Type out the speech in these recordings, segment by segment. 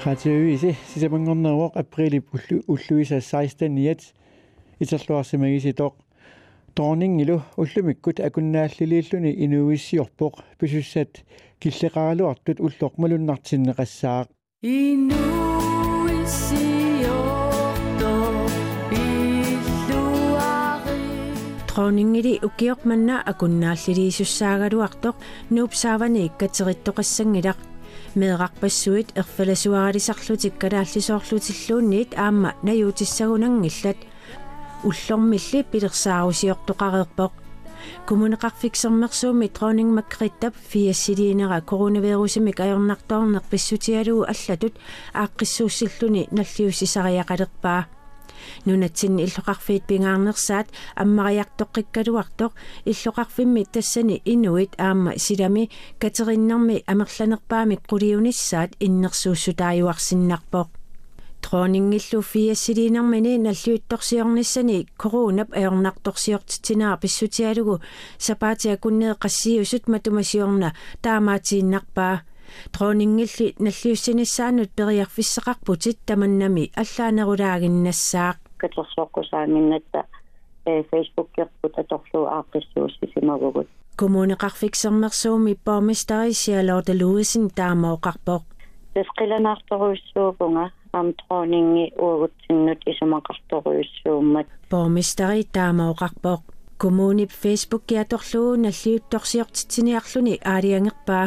Хатиуиси сисамангорнервоқ априлип уллу уллуиса 16 ниат итерлуарсимагиситоқ тоорнингилу уллумиккут акуннааллилииллуни инуиссиорпоқ писуссат киллеқаралуартут уллоқ малуннартиннеқассаақ инуиссиорто тронингили укиоқманна акуннааллилиисуссаагалуартоқ нуупсаавани иккатериттоқассангилақ меэқарпассуит ерфаласуаралисарлутик калааллисоорлутиллуунниит аама наюутиссагунангиллат уллормилли пилерсаарусиортоқареерпоқ кумунеқарфиксермерсууми тронинг маккриттап фиассилиинера коронавирусимик аёрнартоорнер писсутиалуу аллатут ааққиссууссиллуни наллиуссисариақалерпаа нунатсинни иллоқарфиит пингаарнерсаат аммариартоққиккалуартоқ иллоқарфимми тассани инуит аама силами катериннэрми амерланерпаамик қулиуниссаат иннерсууссутааюарсиннарпоқ тронингиллу фиассилиинермини наллуитторсиорниссани коронап аёрнарторсиортитинаа писсутиалугу сапаатиа куннеэ qassiusut матумасиорна таамаатииннарпаа тронингилли наллиуссиниссаанут периарфиссеқарпутит таманнами аллаанерулаагиннассаақ катерсоққусааминнатта э фейсбуккерпут аторлуу ааққиссууссисимагугут коммунеқарфиксермерсууми паамистарисиалоорта луисин таамаоқарпоқ тасқиланаарторуйссуугунга ам тронинги уугутсиннут исумақарторуйссууммат. Паамистари таамаоқарпоқ коммунип фейсбук киаторлуу наллиутторсиортитсиниарлуни аалиангерпаа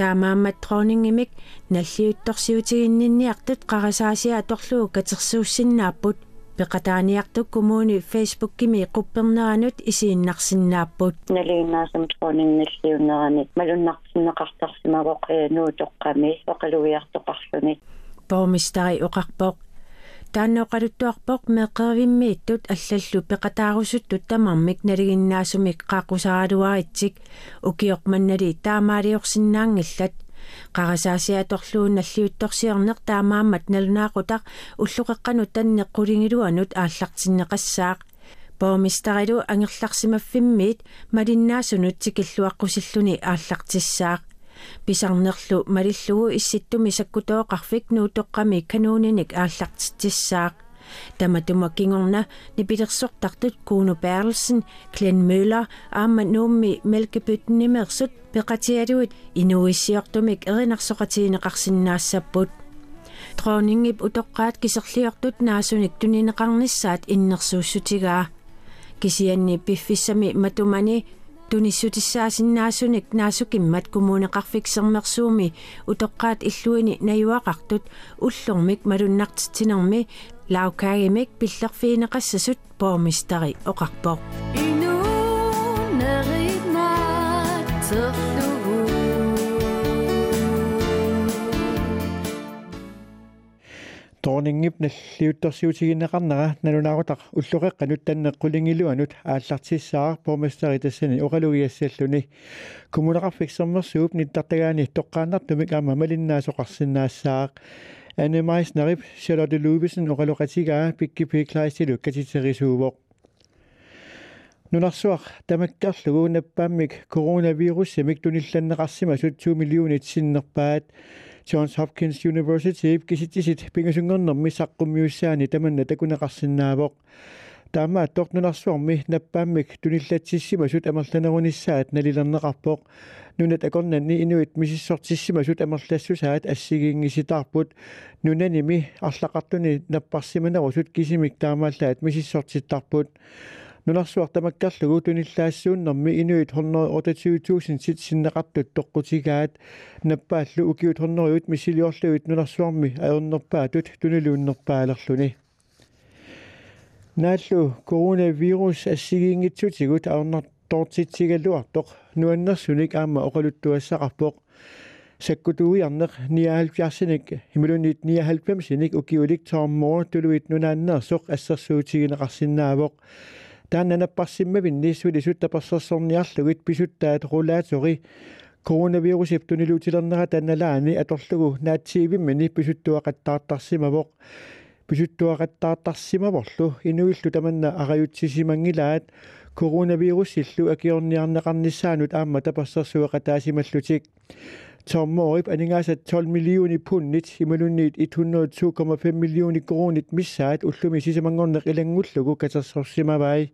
таамааммат тронингимик наллиутторсиутигиннинниартут қарасаасиа аторлуу катерсууссиннааппут пеқатааниартук коммуни фейсбуккими қуппернеранут исииннарсиннааппут налииннаасам тронингаллиуннерани малуннартиннеқартарсимагоқ э нуутоққами оқалуиартоқарлуни поомистари оқарпоқ тааннеоқалуттуарпоқ меққервиммииттут аллаллу. Пеқатаарусуттут тамармик налигиннаасумик қаақусааралуаритсик укиоқманнали таамаалиорсинаангиллат қарасаасиаторлуун наллиутторсиорнеқ таамааммат налунаақутақ уллуқеққану таннеққулингилуанут ааллартиннеқассаақ поомистарилу ангерларсимаффиммиит. Малиннаасунут тикиллуаққусиллуни ааллартиссаақ писарнерлу малиллугу исситтуми саккутооқарфик нуутоққами канууниник ааллартиссаақ таматума кингорна нипилерсортартут кууну перлсен клен мøller аама нуумми мелкепютнимерсут пеқатиалуит инуиссиортумик эринарсоқатиинеқарсинаассаппут тронингип утоққаат кисерлиортут наасуник тунинеқарниссаат иннерсууссутигаа кисианни пиффиссами матумани туниссутиссаасиннаасуник наасукиммат коммунеқарфиксермерсууми утоққаат иллуини наюақартут уллормик малуннартитинерми лаукаагимик пиллерфиинеқассасут поомистари оқарпоқ ину неринат тоорнингип наллиутторсиутигиннеқарнера налунаагутақ уллуқеққанут таннеққулингилуанут ааллартиссаар поместери тассани оқалугиассаллуни коммунеқарфиксермерсууп ниттартагаани тоққааннартумик аама малиннаасоқарсинаассаақ анемайс нарип шалоте лубисен оқалоқатигаа пикки пиклайстилу катитерисуувоқ нунарсуақ тамаккарлугу наппааммик коронавируссимик тунилланнеқарсимасут 2 миллионит синнерпаат Johns Hopkins University киситисит пингасунгорнэрми саққуммиуссаани таманна такунеқарсинаавоқ таама тортнунарсуарми наппааммик туниллатсиссимасут амерланеруниссаат налилернеқарпоқ нунат акорнанни инуит мисиссортиссимасут амерлассусаат ассигингиситаарпут нунаними арлақартуни наппарсиманерусут кисимик таамааллаат мисиссортиттарпут нунарсуартамаккарлугу туниллаассууннэрми инуит 128000 сит синнеқартут тоққутигаат наппааллу укиут 100 мисилиорлуит нунарсуарми аернерпаатут тунилууннерпаалерлуни нааллу коронавирус ассигиингитсутигут аернартортитсигалуартоқ нуаннерсуник аама оқалуттуассақарпоқ саккутуиарнеқ 79-синик химилунит 99-синик укиулик тааммоо тулуит нунааннерсоқ ассерсуутигинеқарсинаавоқ тааннанаппарсиммавин ниссули суттапассерсорниарлугит писуттаат рулаатори коронавирус иптунилуутилернера танналаани аторлугу наатсиивиммани писуттуақаттаартарсимавоқ. Писуттуақаттаартарсимаворлу. Инуиллу таманна ариутсисимангилаат коронавируссиллу акиорниарнеқарнissaanut аама тапассерсуақатаасималлутик Tommoip aningaasat 12 millioni punnit imalunniit 102,5 millioni kronit missaat ullumi sisamangorneq ilangullugu katersorsimavai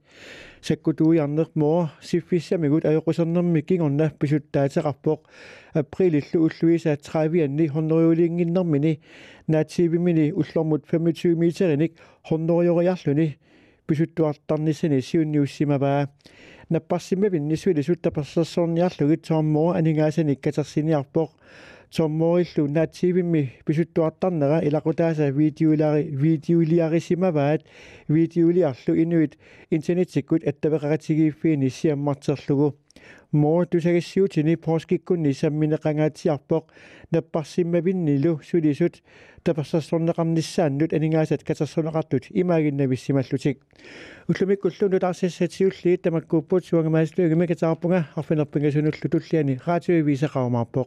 sakkutuiarneq moo siffissamigut ajoqusernэрmi kingorna pisuttaateqarpoq aprilillu ulluisa 30anni hornoriuliinginnermini naatsiivimini ullormut 25 meterinik hornorioriarluni pisuttuartarnissani siunniussimavaa наппарсимавинни суилисуттаперсерсорниарлугит сооммоо анингаасаник катерсиниарпоқ соммоиллу наатсивимми писуттуартарнера илақутааса видеолари видеолиарисимаваат видеолиарлу инуит интернетсиккут аттавеқаратигииффиини сиаммартерлугу моо тусагассиутини пооскиккунни самминеқангаатиарпоқ наппарсиммавиннилу сулисут таперсерсорнеқарниссааннут анингаасат катерсунеқартут имаагиннависсималлутик уллумиккуллунут арсиссатиуллиит тамаккууппут суангамааслугимакатаарпунга арфинерпингасунуллу туллиани раатиуи висақармаарпоқ